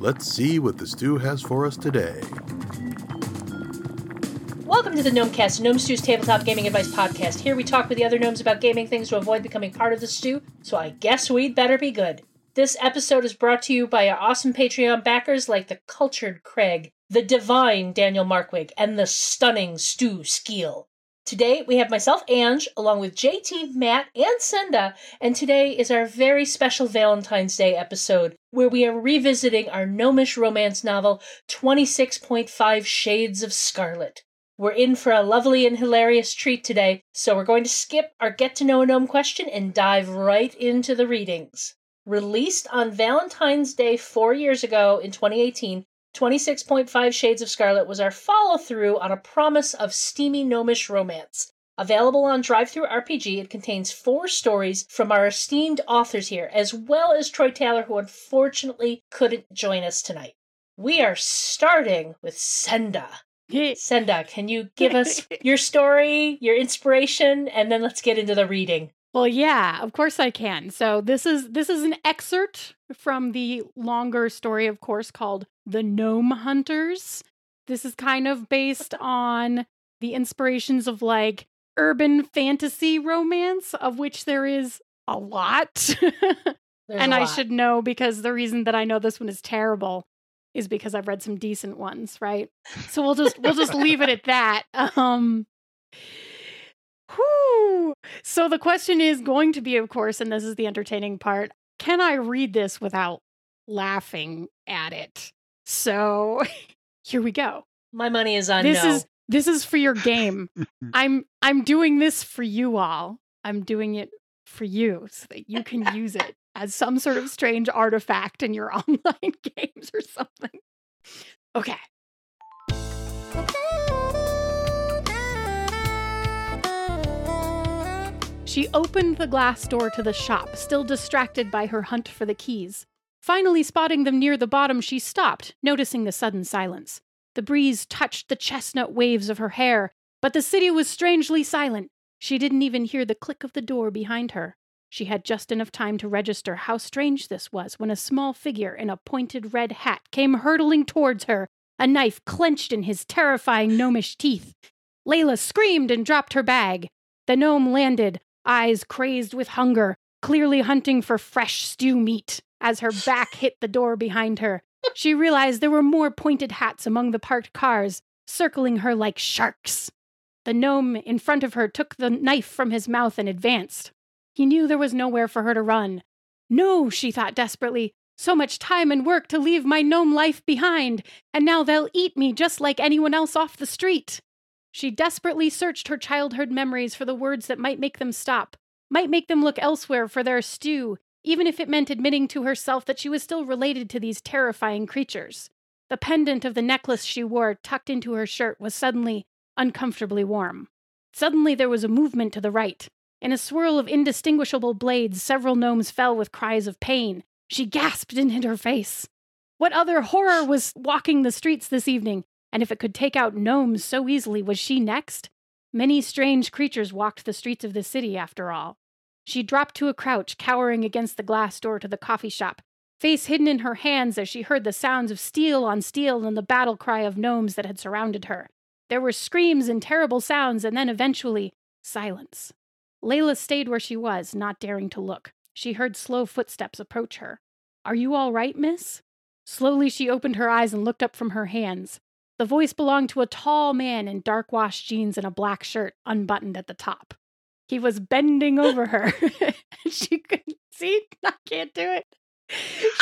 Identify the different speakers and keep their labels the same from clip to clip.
Speaker 1: Let's see what the stew has for us today.
Speaker 2: Welcome to the Gnomecast, Gnome Stew's tabletop gaming advice podcast. Here we talk with the other gnomes about gaming things to avoid becoming part of the stew, so I guess we'd better be good. This episode is brought to you by our awesome Patreon backers like the cultured Craig, the divine Daniel Markwig, and the stunning Stu Skeel. Today we have myself, Ange, along with JT, Matt, and Senda, and today is our very special Valentine's Day episode where we are revisiting our gnomish romance novel, 26.5 Shades of Scarlet. We're in for a lovely and hilarious treat today, so we're going to skip our get to know a gnome question and dive right into the readings. Released on Valentine's Day four years ago in 2018, 26.5 Shades of Scarlet was our follow through on a promise of steamy gnomish romance. Available on DriveThru RPG, it contains four stories from our esteemed authors here, as well as Troy Taylor, who unfortunately couldn't join us tonight. We are starting with Senda. Senda, can you give us your story, your inspiration, and then let's get into the reading?
Speaker 3: Well, yeah, of course I can. So this is this is an excerpt from the longer story, of course, called The Gnome Hunters. This is kind of based on the inspirations of like urban fantasy romance, of which there is a lot. and
Speaker 2: a
Speaker 3: I
Speaker 2: lot.
Speaker 3: should know because the reason that I know this one is terrible is because I've read some decent ones, right? So we'll just we'll just leave it at that. Um whew. So the question is going to be, of course, and this is the entertaining part, can I read this without laughing at it? So here we go.
Speaker 2: My money is on
Speaker 3: This
Speaker 2: no.
Speaker 3: is this is for your game. I'm I'm doing this for you all. I'm doing it for you so that you can use it as some sort of strange artifact in your online games or something. Okay. She opened the glass door to the shop, still distracted by her hunt for the keys. Finally, spotting them near the bottom, she stopped, noticing the sudden silence. The breeze touched the chestnut waves of her hair, but the city was strangely silent. She didn't even hear the click of the door behind her. She had just enough time to register how strange this was when a small figure in a pointed red hat came hurtling towards her, a knife clenched in his terrifying gnomish teeth. Layla screamed and dropped her bag. The gnome landed, eyes crazed with hunger, clearly hunting for fresh stew meat. As her back hit the door behind her, she realized there were more pointed hats among the parked cars, circling her like sharks. The gnome in front of her took the knife from his mouth and advanced. He knew there was nowhere for her to run. No, she thought desperately. So much time and work to leave my gnome life behind, and now they'll eat me just like anyone else off the street. She desperately searched her childhood memories for the words that might make them stop, might make them look elsewhere for their stew, even if it meant admitting to herself that she was still related to these terrifying creatures. The pendant of the necklace she wore tucked into her shirt was suddenly uncomfortably warm. Suddenly there was a movement to the right. In a swirl of indistinguishable blades, several gnomes fell with cries of pain. She gasped and hid her face. What other horror was walking the streets this evening? And if it could take out gnomes so easily, was she next? Many strange creatures walked the streets of the city, after all. She dropped to a crouch, cowering against the glass door to the coffee shop, face hidden in her hands as she heard the sounds of steel on steel and the battle cry of gnomes that had surrounded her. There were screams and terrible sounds, and then eventually, silence. Layla stayed where she was, not daring to look. She heard slow footsteps approach her. Are you all right, miss? Slowly she opened her eyes and looked up from her hands. The voice belonged to a tall man in dark washed jeans and a black shirt, unbuttoned at the top. He was bending over her. she couldn't see, I can't do it.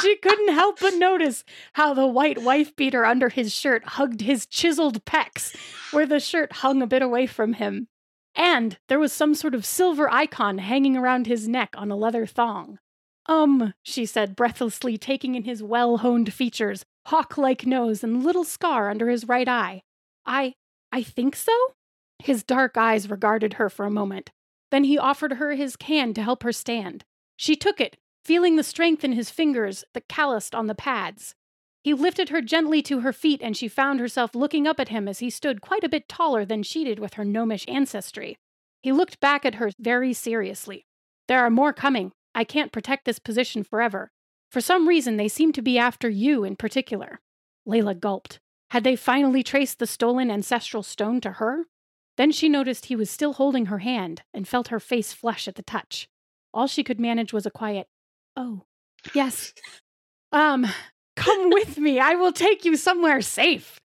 Speaker 3: She couldn't help but notice how the white wife beater under his shirt hugged his chiseled pecs, where the shirt hung a bit away from him. And there was some sort of silver icon hanging around his neck on a leather thong. Um, she said breathlessly, taking in his well honed features, hawk like nose, and little scar under his right eye. I. I think so? His dark eyes regarded her for a moment. Then he offered her his hand to help her stand. She took it, feeling the strength in his fingers that calloused on the pads. He lifted her gently to her feet, and she found herself looking up at him as he stood quite a bit taller than she did with her gnomish ancestry. He looked back at her very seriously. There are more coming. I can't protect this position forever. For some reason, they seem to be after you in particular. Layla gulped. Had they finally traced the stolen ancestral stone to her? Then she noticed he was still holding her hand and felt her face flush at the touch. All she could manage was a quiet, Oh, yes. Um, come with me. I will take you somewhere safe.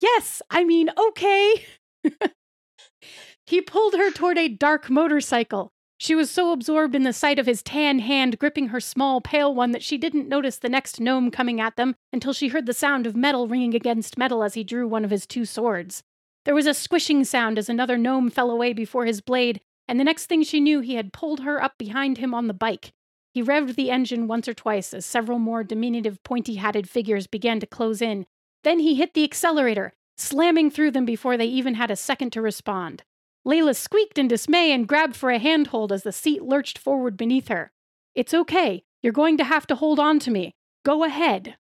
Speaker 3: Yes, I mean, okay. he pulled her toward a dark motorcycle. She was so absorbed in the sight of his tan hand gripping her small, pale one that she didn't notice the next gnome coming at them until she heard the sound of metal ringing against metal as he drew one of his two swords. There was a squishing sound as another gnome fell away before his blade, and the next thing she knew, he had pulled her up behind him on the bike. He revved the engine once or twice as several more diminutive, pointy hatted figures began to close in. Then he hit the accelerator, slamming through them before they even had a second to respond. Layla squeaked in dismay and grabbed for a handhold as the seat lurched forward beneath her. It's okay. You're going to have to hold on to me. Go ahead.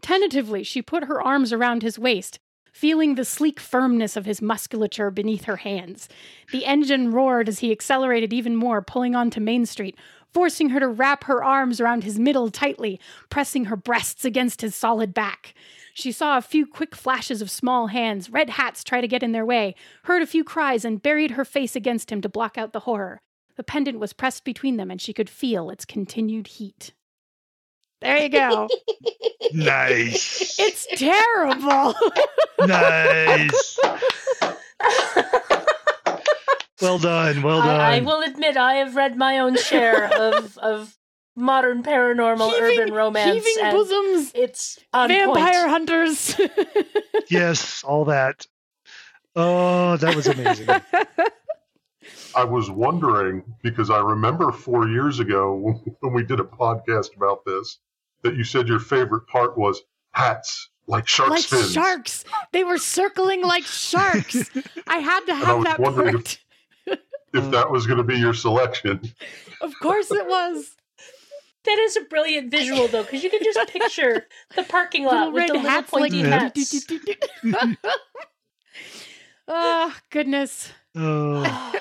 Speaker 3: Tentatively, she put her arms around his waist, feeling the sleek firmness of his musculature beneath her hands. The engine roared as he accelerated even more, pulling onto Main Street, forcing her to wrap her arms around his middle tightly, pressing her breasts against his solid back. She saw a few quick flashes of small hands, red hats try to get in their way, heard a few cries, and buried her face against him to block out the horror. The pendant was pressed between them, and she could feel its continued heat. There you go.
Speaker 4: nice.
Speaker 3: It's terrible.
Speaker 4: nice. well done. Well done.
Speaker 2: I, I will admit I have read my own share of of modern paranormal
Speaker 3: Heaving-
Speaker 2: urban romance.
Speaker 3: Heaving
Speaker 2: and
Speaker 3: bosoms,
Speaker 2: it's on
Speaker 3: vampire
Speaker 2: point.
Speaker 3: hunters.
Speaker 4: yes, all that. Oh, that was amazing.
Speaker 1: I was wondering because I remember four years ago when, when we did a podcast about this that you said your favorite part was hats like sharks
Speaker 3: like
Speaker 1: fins.
Speaker 3: sharks. They were circling like sharks. I had to
Speaker 1: I
Speaker 3: have
Speaker 1: was
Speaker 3: that
Speaker 1: wondering
Speaker 3: part.
Speaker 1: If that was going to be your selection,
Speaker 3: Of course it was.
Speaker 2: That is a brilliant visual though, because you can just picture the parking
Speaker 3: Little
Speaker 2: lot with
Speaker 3: red
Speaker 2: the little
Speaker 3: hats like
Speaker 2: pointy
Speaker 4: Yeah.
Speaker 2: hats.
Speaker 3: oh goodness.
Speaker 4: Oh,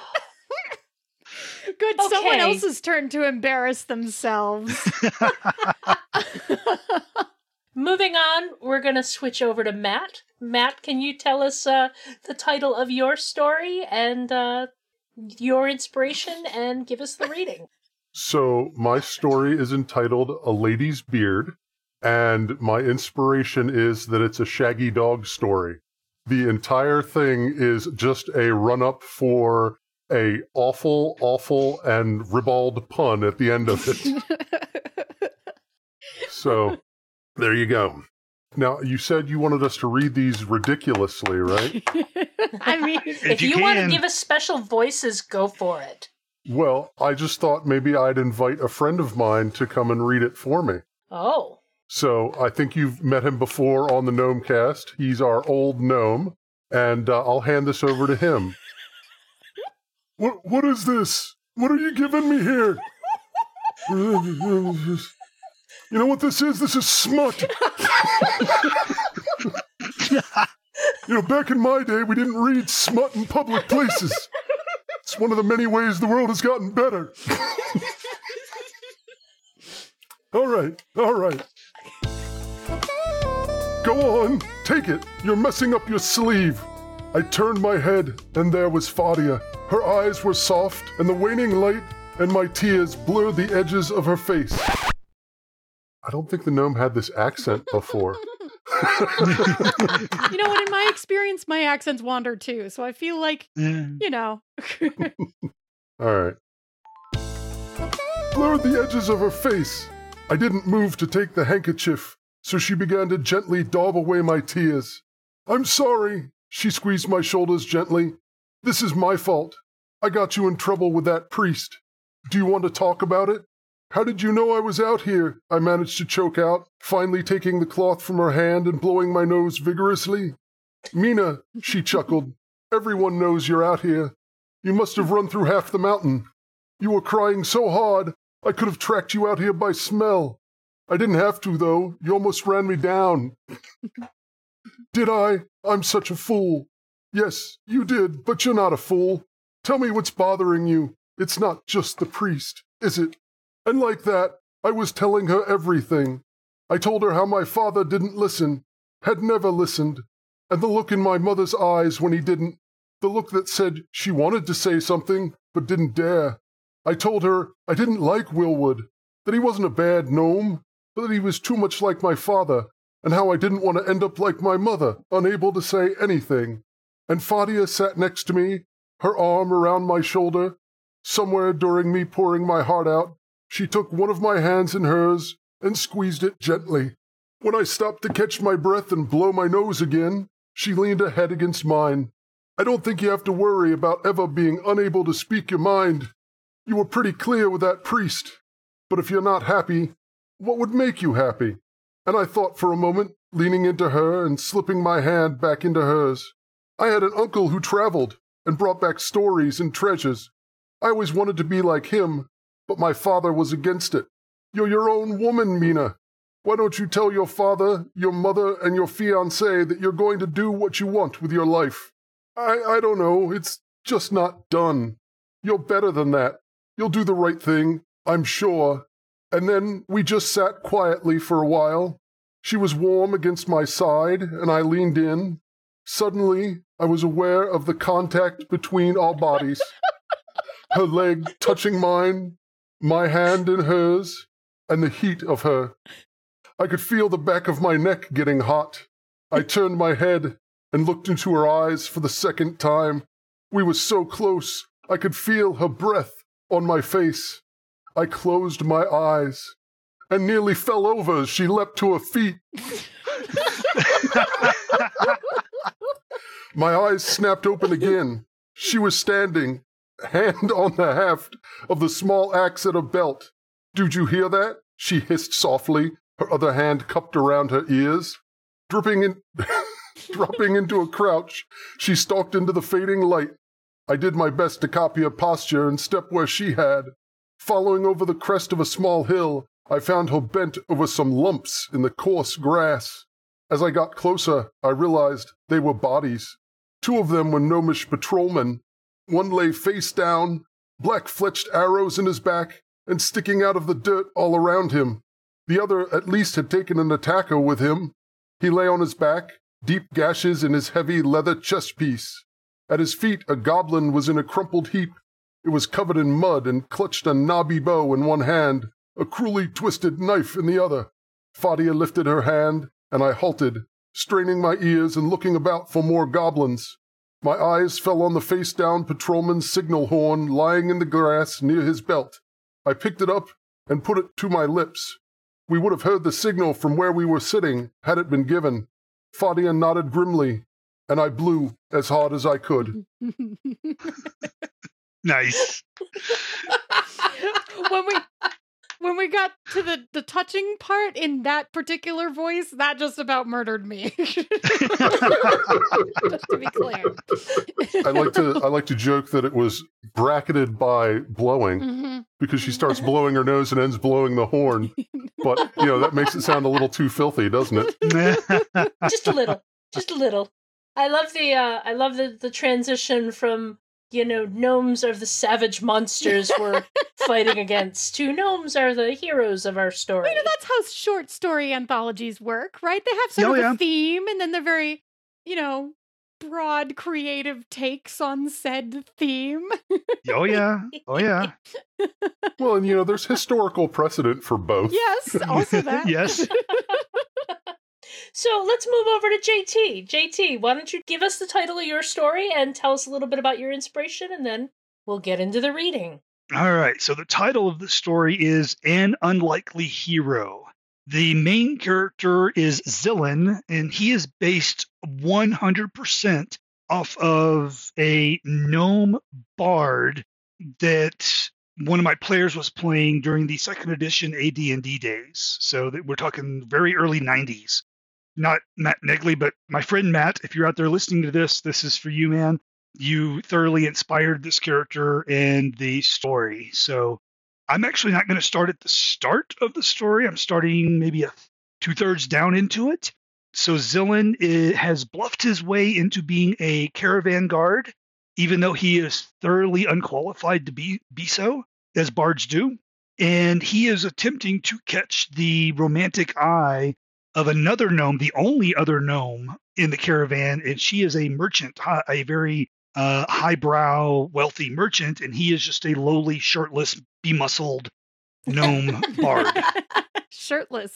Speaker 3: Good. Someone else's turn to embarrass themselves.
Speaker 2: Moving on, we're going to switch over to Matt. Matt, can you tell us uh, the title of your story and uh, your inspiration and give us the reading?
Speaker 1: So, my story is entitled A Lady's Beard, and my inspiration is that it's a shaggy dog story. The entire thing is just a run up for a awful, awful, and ribald pun at the end of it. so, there you go. Now, you said you wanted us to read these ridiculously, right?
Speaker 3: I mean,
Speaker 2: if
Speaker 4: you
Speaker 2: you, want to give us special voices, go for it.
Speaker 1: Well, I just thought maybe I'd invite a friend of mine to come and read it for me.
Speaker 2: Oh,
Speaker 1: So I think you've met him before on the Gnomecast. He's our old gnome, and uh, I'll hand this over to him. what What is this? What are you giving me here? you know what this is? This is smut. you know, back in my day, we didn't read smut in public places. It's one of the many ways the world has gotten better. all right, all right. Go on, take it. You're messing up your sleeve. I turned my head, and there was Fadia. Her eyes were soft, and the waning light and my tears blurred the edges of her face. I don't think the gnome had this accent before.
Speaker 3: You know what? In my experience, my accents wander too. So I feel like, you know.
Speaker 1: All right. Blurred the edges of her face. I didn't move to take the handkerchief, so she began to gently daub away my tears. I'm sorry, she squeezed my shoulders gently. This is my fault. I got you in trouble with that priest. Do you want to talk about it? How did you know I was out here? I managed to choke out, finally taking the cloth from her hand and blowing my nose vigorously. Mina, she chuckled. Everyone knows you're out here. You must have run through half the mountain. You were crying so hard, I could have tracked you out here by smell. I didn't have to, though. You almost ran me down. did I? I'm such a fool. Yes, you did, but you're not a fool. Tell me what's bothering you. It's not just the priest, is it? And like that, I was telling her everything. I told her how my father didn't listen, had never listened, and the look in my mother's eyes when he didn't, the look that said she wanted to say something but didn't dare. I told her I didn't like Willwood, that he wasn't a bad gnome, but that he was too much like my father, and how I didn't want to end up like my mother, unable to say anything. And Fadia sat next to me, her arm around my shoulder. Somewhere during me pouring my heart out, she took one of my hands in hers and squeezed it gently. When I stopped to catch my breath and blow my nose again, she leaned her head against mine. I don't think you have to worry about ever being unable to speak your mind. You were pretty clear with that priest. But if you're not happy, what would make you happy? And I thought for a moment, leaning into her and slipping my hand back into hers. I had an uncle who traveled and brought back stories and treasures. I always wanted to be like him, but my father was against it. You're your own woman, Mina. Why don't you tell your father, your mother, and your fiancé that you're going to do what you want with your life? I, I don't know. It's just not done. You're better than that. You'll do the right thing, I'm sure. And then we just sat quietly for a while. She was warm against my side, and I leaned in. Suddenly, I was aware of the contact between our bodies. her leg touching mine, my hand in hers, and the heat of her. I could feel the back of my neck getting hot. I turned my head and looked into her eyes for the second time. We were so close, I could feel her breath on my face. I closed my eyes and nearly fell over as she leapt to her feet. my eyes snapped open again. She was standing, hand on the haft of the small axe at her belt. Did you hear that? She hissed softly, her other hand cupped around her ears. Dripping in, dropping into a crouch, she stalked into the fading light. I did my best to copy her posture and step where she had. Following over the crest of a small hill, I found her bent over some lumps in the coarse grass. As I got closer, I realized they were bodies. Two of them were gnomish patrolmen. One lay face down, black fletched arrows in his back, and sticking out of the dirt all around him. The other at least had taken an attacker with him. He lay on his back, deep gashes in his heavy leather chest piece. At his feet, a goblin was in a crumpled heap, it was covered in mud and clutched a knobby bow in one hand, a cruelly twisted knife in the other. Fadia lifted her hand, and I halted, straining my ears and looking about for more goblins. My eyes fell on the face down patrolman's signal horn lying in the grass near his belt. I picked it up and put it to my lips. We would have heard the signal from where we were sitting had it been given. Fadia nodded grimly, and I blew as hard as I could.
Speaker 4: Nice.
Speaker 3: when we when we got to the the touching part in that particular voice, that just about murdered me. just to be clear.
Speaker 1: I like to I like to joke that it was bracketed by blowing
Speaker 3: hmm
Speaker 1: because she starts blowing her nose and ends blowing the horn. But you know that makes it sound a little too filthy, doesn't it?
Speaker 2: just a little, just a little. I love the uh, I love the the transition from you know gnomes are the savage monsters we're fighting against to gnomes are the heroes of our story.
Speaker 3: You know, that's how short story anthologies work, right? They have sort
Speaker 4: Oh,
Speaker 3: of
Speaker 4: yeah.
Speaker 3: a theme and then they're very, you know, broad creative takes on said theme.
Speaker 4: oh yeah. Oh yeah.
Speaker 1: Well, and you know there's historical precedent for both.
Speaker 3: yes, also that.
Speaker 4: yes.
Speaker 2: So let's move over to JT. JT, why don't you give us the title of your story and tell us a little bit about your inspiration, and then we'll get into the reading.
Speaker 4: All right. So the title of the story is An Unlikely Hero. The main character is Zillin, and he is based 100% off of a gnome bard that one of my players was playing during the second edition AD&D days. So we're talking very early 90s. Not Matt Neagley, but my friend Matt, if you're out there listening to this, this is for you, man you thoroughly inspired this character and the story. So I'm actually not going to start at the start of the story. I'm starting maybe a two thirds down into it. So Zillin i- eh, has bluffed his way into being a caravan guard, even though he is thoroughly unqualified to be be so, as bards do. and he is attempting to catch the romantic eye of another gnome, the only other gnome in the caravan, and she is a merchant, a very uh, highbrow, wealthy merchant, and he is just a lowly, shirtless, be-muscled gnome bard.
Speaker 3: Shirtless.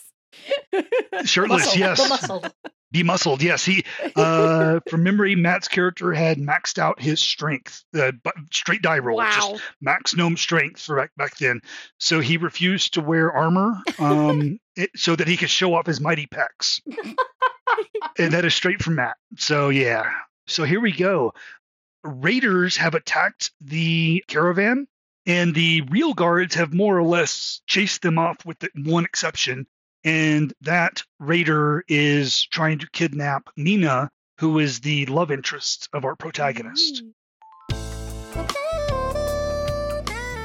Speaker 4: Shirtless,
Speaker 2: Muscle,
Speaker 4: yes.
Speaker 2: The.
Speaker 4: Be muscled, yes. He, uh, from memory, Matt's character had maxed out his strength, uh, but straight die roll, just max gnome strength for back, back then. So he refused to wear armor, um, it, so that he could show off his mighty pecs. and that is straight from Matt. So yeah. So here we go. Raiders have attacked the caravan, and the real guards have more or less chased them off, with the one exception. And that raider is trying to kidnap Mina, who is the love interest of our protagonist.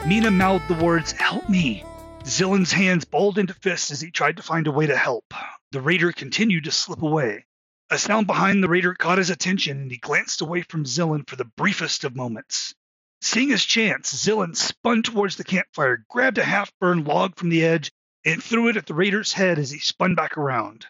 Speaker 4: Mina mouthed the words, Help me. Zillen's hands balled into fists as he tried to find a way to help. The raider continued to slip away. A sound behind the raider caught his attention, and he glanced away from Zillen for the briefest of moments. Seeing his chance, Zillen spun towards the campfire, grabbed a half burned log from the edge, and threw it at the raider's head as he spun back around.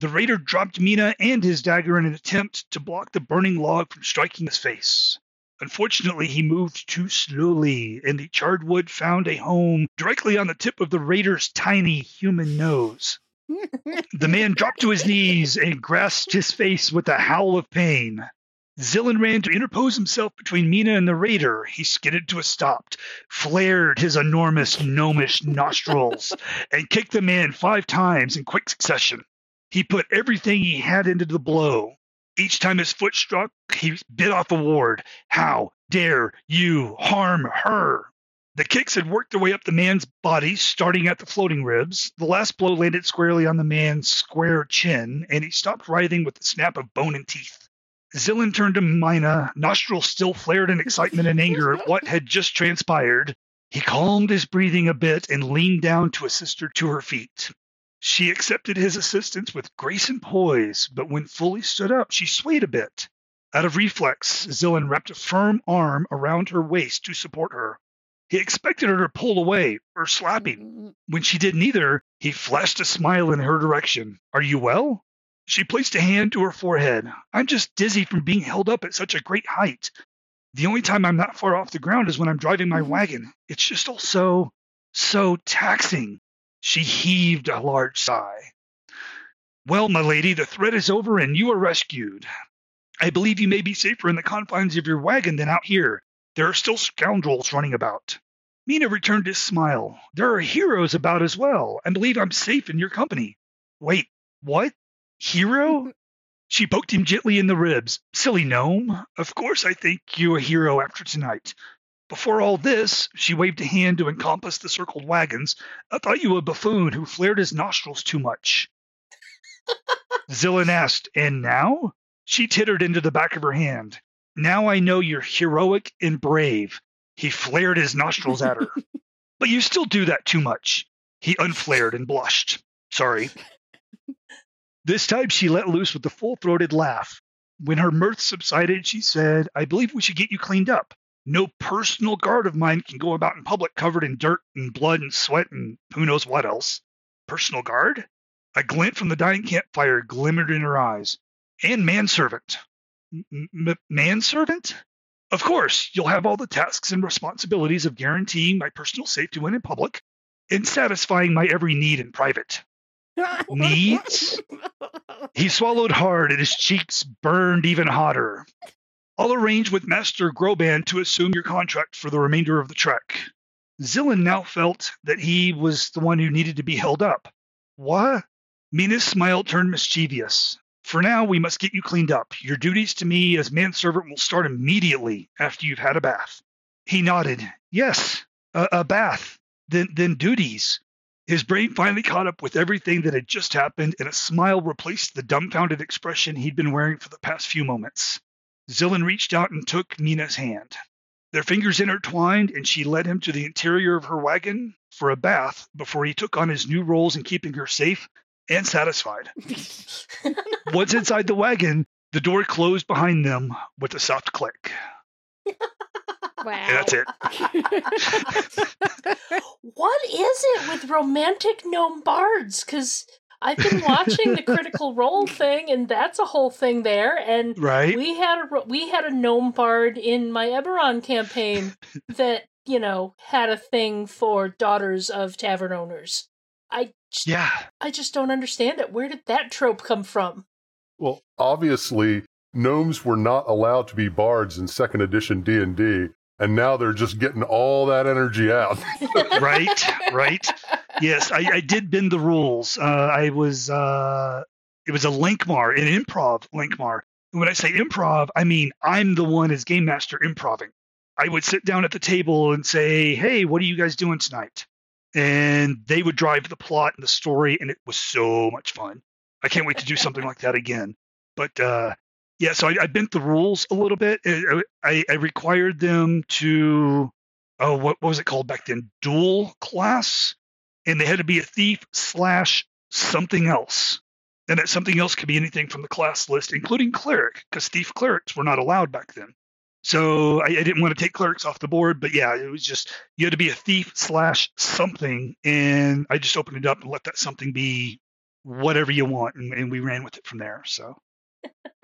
Speaker 4: The raider dropped Mina and his dagger in an attempt to block the burning log from striking his face. Unfortunately, he moved too slowly, and the charred wood found a home directly on the tip of the raider's tiny human nose. The man dropped to his knees and grasped his face with a howl of pain. Zillen ran to interpose himself between Mina and the raider. He skidded to a stop, flared his enormous gnomish nostrils, and kicked the man five times in quick succession. He put everything he had into the blow. Each time his foot struck, he bit off a ward. How dare you harm her? The kicks had worked their way up the man's body, starting at the floating ribs. The last blow landed squarely on the man's square chin, and he stopped writhing with a snap of bone and teeth. Zillen turned to Mina, nostrils still flared in excitement and anger at what had just transpired. He calmed his breathing a bit and leaned down to assist her to her feet. She accepted his assistance with grace and poise, but when fully stood up, she swayed a bit. Out of reflex, Zillen wrapped a firm arm around her waist to support her. He expected her to pull away or slap him. When she did neither, he flashed a smile in her direction. Are you well? She placed a hand to her forehead. I'm just dizzy from being held up at such a great height. The only time I'm not far off the ground is when I'm driving my mm-hmm. wagon. It's just all so, so taxing. She heaved a large sigh. Well, my lady, the threat is over and you are rescued. I believe you may be safer in the confines of your wagon than out here. There are still scoundrels running about. Mina returned his smile. There are heroes about as well. I believe I'm safe in your company. Wait, what? Hero? She poked him gently in the ribs. Silly gnome. Of course I think you a hero after tonight. Before all this, she waved a hand to encompass the circled wagons. I thought you a buffoon who flared his nostrils too much. Zillen asked, And now? She tittered into the back of her hand. Now I know you're heroic and brave. He flared his nostrils at her. but you still do that too much. He unflared and blushed. Sorry. This time she let loose with a full throated laugh. When her mirth subsided, she said, I believe we should get you cleaned up. No personal guard of mine can go about in public covered in dirt and blood and sweat and who knows what else. Personal guard? A glint from the dying campfire glimmered in her eyes. And manservant. M- manservant? Of course, you'll have all the tasks and responsibilities of guaranteeing my personal safety when in public and satisfying my every need in private. Needs? He swallowed hard and his cheeks burned even hotter. I'll arrange with Master Groban to assume your contract for the remainder of the trek. Zillen now felt that he was the one who needed to be held up. What? Mina's smile turned mischievous. For now, we must get you cleaned up. Your duties to me as manservant will start immediately after you've had a bath. He nodded. Yes, a, a bath. Then, then duties. His brain finally caught up with everything that had just happened, and a smile replaced the dumbfounded expression he'd been wearing for the past few moments. Zillen reached out and took Mina's hand. Their fingers intertwined, and she led him to the interior of her wagon for a bath before he took on his new roles in keeping her safe and satisfied. Once inside the wagon, the door closed behind them with a soft click.
Speaker 3: Wow.
Speaker 4: And that's it.
Speaker 2: what is it with romantic gnome bards? Because I've been watching the Critical Role thing, and that's a whole thing there. And
Speaker 4: Right?
Speaker 2: we had a we had a gnome bard in my Eberron campaign that you know had a thing for daughters of tavern owners. I j-
Speaker 4: Yeah.
Speaker 2: I just don't understand it. Where did that trope come from?
Speaker 1: Well, obviously, gnomes were not allowed to be bards in second edition D&D, and now they're just getting all that energy out.
Speaker 4: right, right. Yes, I, I did bend the rules. Uh, I was uh, it was a Lankhmar, an improv Lankhmar. And when I say improv, I mean I'm the one as game master improving. I would sit down at the table and say, "Hey, what are you guys doing tonight?" And they would drive the plot and the story, and it was so much fun. I can't wait to do something like that again. But uh, yeah, so I, I bent the rules a little bit. I, uh, I, I required them to oh, what, what was it called back then? Dual class, and they had to be a thief slash something else, and that something else could be anything from the class list, including cleric, because thief clerics were not allowed back then. So I, I didn't want to take clerics off the board, but yeah, it was just you had to be a thief slash something, and I just opened it up and let that something be whatever you want, and, and we ran with it from there. So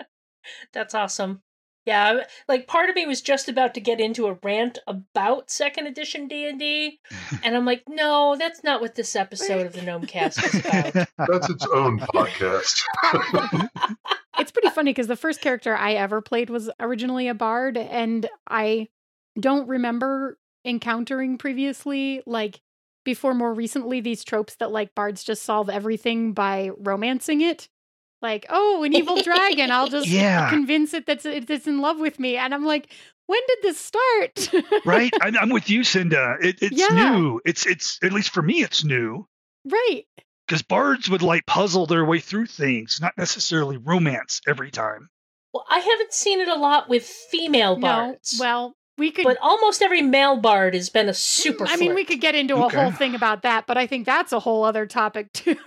Speaker 2: That's awesome. Yeah, like part of me was just about to get into a rant about second edition D and D, and I'm like, no, that's not what this episode of the Gnomecast is about.
Speaker 1: That's its own podcast.
Speaker 3: it's pretty funny because the first character I ever played was originally a bard, and I don't remember encountering previously, like before more recently, these tropes that like bards just solve everything by romancing it. Like, oh, an evil dragon, I'll just
Speaker 4: Yeah.
Speaker 3: convince it that's it's in love with me. And I'm like, when did this start?
Speaker 4: right, I, I'm with you, Senda. It, it's
Speaker 3: Yeah.
Speaker 4: new. It's it's at least for me, it's new.
Speaker 3: right.
Speaker 4: because bards would like puzzle their way through things, not necessarily romance every time.
Speaker 2: Well, I haven't seen it a lot with female bards.
Speaker 3: No. Well, we could
Speaker 2: but almost every male bard has been a super.
Speaker 3: I mean, we could get into a whole thing about that, but I think that's a whole other topic too.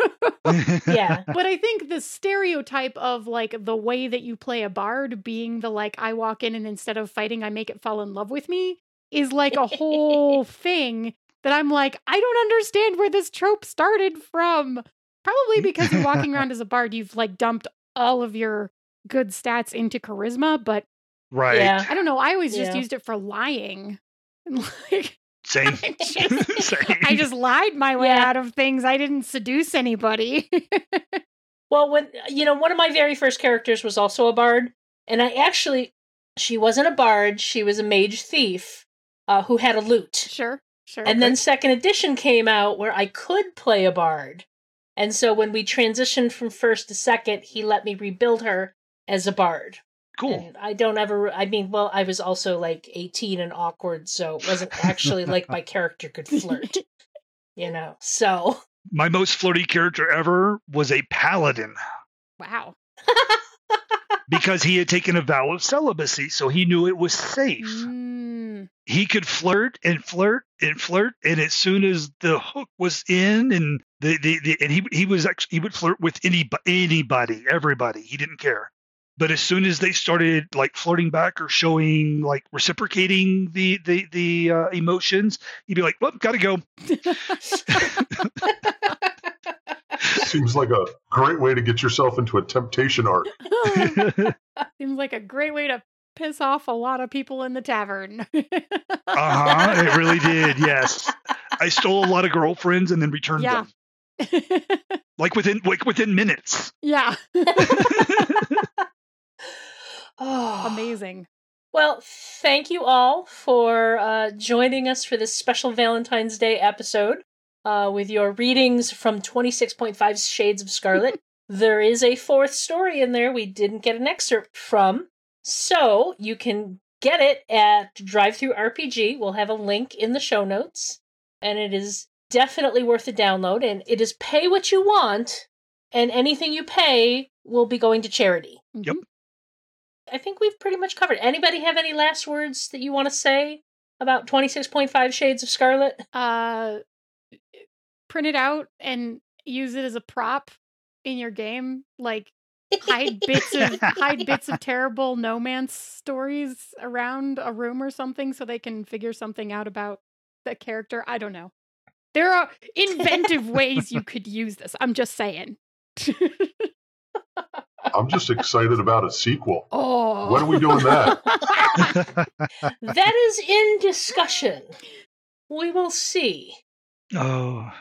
Speaker 2: Yeah.
Speaker 3: but I think the stereotype of like the way that you play a bard being the like I walk in and instead of fighting I make it fall in love with me is like a whole thing that I'm like I don't understand where this trope started from. Probably because you're walking around as a bard you've like dumped all of your good stats into charisma, but
Speaker 4: right.
Speaker 2: Yeah.
Speaker 3: I don't know, I always just used it for lying. And like
Speaker 4: Same.
Speaker 3: I just,
Speaker 4: Same.
Speaker 3: I just lied my way
Speaker 2: Yeah.
Speaker 3: out of things. I didn't seduce anybody.
Speaker 2: Well, when you know, one of my very first characters was also a bard, and I actually, she wasn't a bard; she was a mage thief uh, who had a lute.
Speaker 3: sure, sure.
Speaker 2: And then second edition came out where I could play a bard, and so when we transitioned from first to second, he let me rebuild her as a bard.
Speaker 4: Cool.
Speaker 2: And I don't ever. I mean, well, I was also like eighteen and awkward, so it wasn't actually like my character could flirt. You know, so
Speaker 4: My most flirty character ever was a paladin
Speaker 3: wow.
Speaker 4: because he had taken a vow of celibacy, so he knew it was safe.
Speaker 3: Mm,
Speaker 4: He could flirt and flirt and flirt, and as soon as the hook was in, and the, the, the and he he was actually he would flirt with any anybody, everybody. He didn't care. But as soon as they started like flirting back or showing like reciprocating the the the uh, emotions, he'd be like, "Well, gotta go."
Speaker 1: Seems like a great way to get yourself into a temptation arc.
Speaker 3: Seems like a great way to piss off a lot of people in the tavern.
Speaker 4: Uh huh. It really did. Yes, I stole a lot of girlfriends and then returned
Speaker 3: Yeah.
Speaker 4: them, like within like within minutes.
Speaker 3: yeah.
Speaker 2: oh,
Speaker 3: Amazing.
Speaker 2: Well, thank you all for uh, joining us for this special Valentine's Day episode uh, with your readings from 26.5 Shades of Scarlet. there is a fourth story in there we didn't get an excerpt from, so you can get it at DriveThru RPG. We'll have a link in the show notes, and it is definitely worth a download. And it is pay what you want, and anything you pay will be going to charity.
Speaker 4: Yep.
Speaker 2: I think we've pretty much covered. Anybody have any last words that you want to say about 26.5 Shades of Scarlet?
Speaker 3: Uh, print it out and use it as a prop in your game. Like hide bits of hide bits of terrible romance stories around a room or something so they can figure something out about the character. I don't know. There are inventive ways you could use this. I'm just saying.
Speaker 1: I'm just excited about a sequel.
Speaker 3: oh.
Speaker 1: When are we doing that?
Speaker 2: that is in discussion. We will see.
Speaker 4: oh,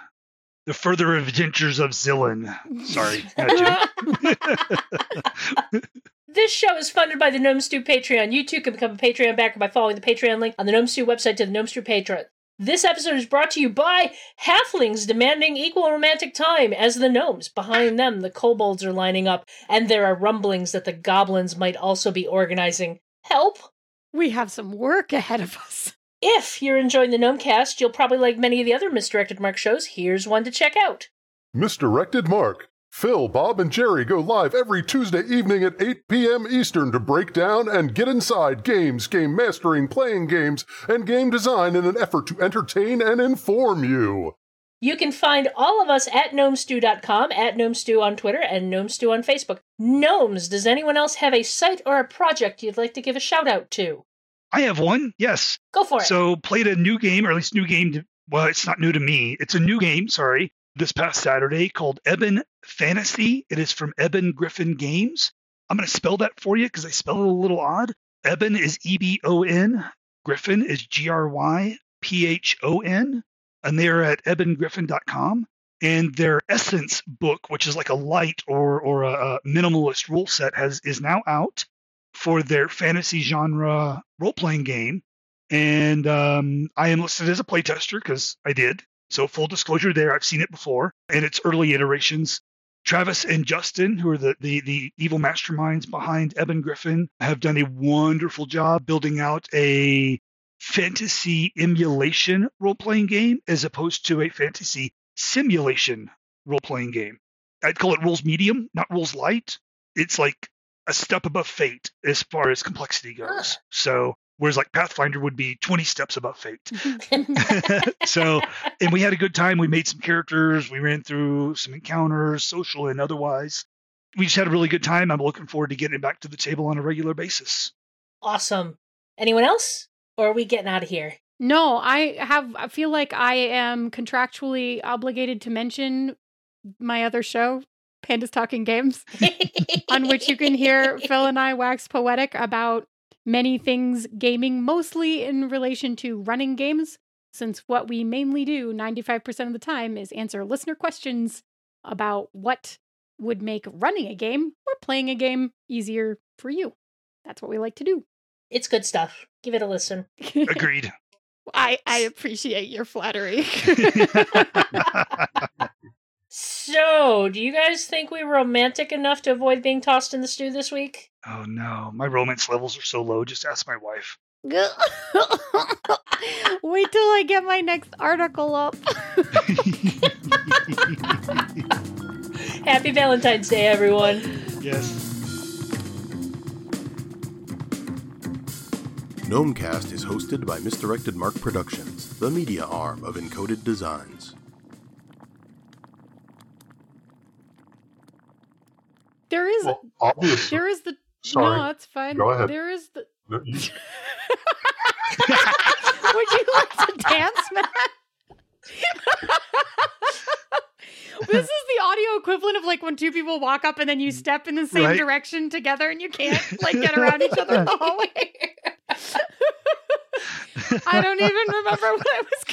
Speaker 4: the further adventures of Zillin. Sorry.
Speaker 2: This show is funded by the Gnome Stew Patreon. You too can become a Patreon backer by following the Patreon link on the Gnome Stew website to the Gnome Stew Patreon. This episode is brought to you by halflings demanding equal romantic time as the gnomes. Behind them, the kobolds are lining up, and there are rumblings that the goblins might also be organizing. Help!
Speaker 3: we have some work ahead of us.
Speaker 2: If you're enjoying the Gnomecast, you'll probably like many of the other Misdirected Mark shows. Here's one to check out.
Speaker 1: Misdirected Mark. Phil, Bob, and Jerry go live every Tuesday evening at 8 p.m. Eastern to break down and get inside games, game mastering, playing games, and game design in an effort to entertain and inform you.
Speaker 2: You can find all of us at gnomestew.com, at gnomestew on Twitter, and gnomestew on Facebook. Gnomes, does anyone else have a site or a project you'd like to give a shout out to?
Speaker 4: I have one. Yes.
Speaker 2: Go for it.
Speaker 4: So played a new game, or at least new game. To, well, it's not new to me. It's a new game. Sorry, this past Saturday called Ebon Fantasy. It is from Ebon Gryphon Games. I'm going to spell that for you because I spell it a little odd. Ebon is E B O N. Gryphon is G R Y P H O N, and they're at ebongryphon.com. And their Essence book, which is like a light or or a, a minimalist rule set, has is now out for their fantasy genre role playing game. And um, I am listed as a playtester because I did. So full disclosure there, I've seen it before in its early iterations. Travis and Justin, who are the, the, the evil masterminds behind Ebon Gryphon, have done a wonderful job building out a fantasy emulation role playing game as opposed to a fantasy simulation role playing game. I'd call it rules medium, not rules light. It's like a step above fate as far as complexity goes. So, whereas like Pathfinder would be 20 steps above fate. so, and we had a good time. We made some characters. We ran through some encounters, social and otherwise. We just had a really good time. I'm looking forward to getting back to the table on a regular basis.
Speaker 2: awesome. Anyone else? Or are we getting out of here?
Speaker 3: No, I have I feel like I am contractually obligated to mention my other show, Pandas Talking Games, on which you can hear Phil and I wax poetic about many things gaming, mostly in relation to running games, since what we mainly do 95% of the time is answer listener questions about what would make running a game or playing a game easier for you. That's what we like to do.
Speaker 2: It's good stuff. Give it a listen.
Speaker 4: Agreed.
Speaker 3: I, I appreciate your flattery.
Speaker 2: So, do you guys think we were romantic enough to avoid being tossed in the stew this week?
Speaker 4: oh no, my romance levels are so low. Just ask my wife.
Speaker 3: Wait till I get my next article up.
Speaker 2: Happy Valentine's Day, everyone.
Speaker 4: yes.
Speaker 5: Gnomecast is hosted by Misdirected Mark Productions, the media arm of Encoded Designs.
Speaker 3: There is
Speaker 1: Well, obviously.
Speaker 3: there is the
Speaker 1: Sorry.
Speaker 3: no, it's fine.
Speaker 1: Go ahead.
Speaker 3: There is the
Speaker 1: No, you-
Speaker 3: Would you like to dance, Matt? this is the audio equivalent of like when two people walk up and then you step in the same
Speaker 4: Right.
Speaker 3: direction together and you can't like get around each other in the hallway. I don't even remember what I was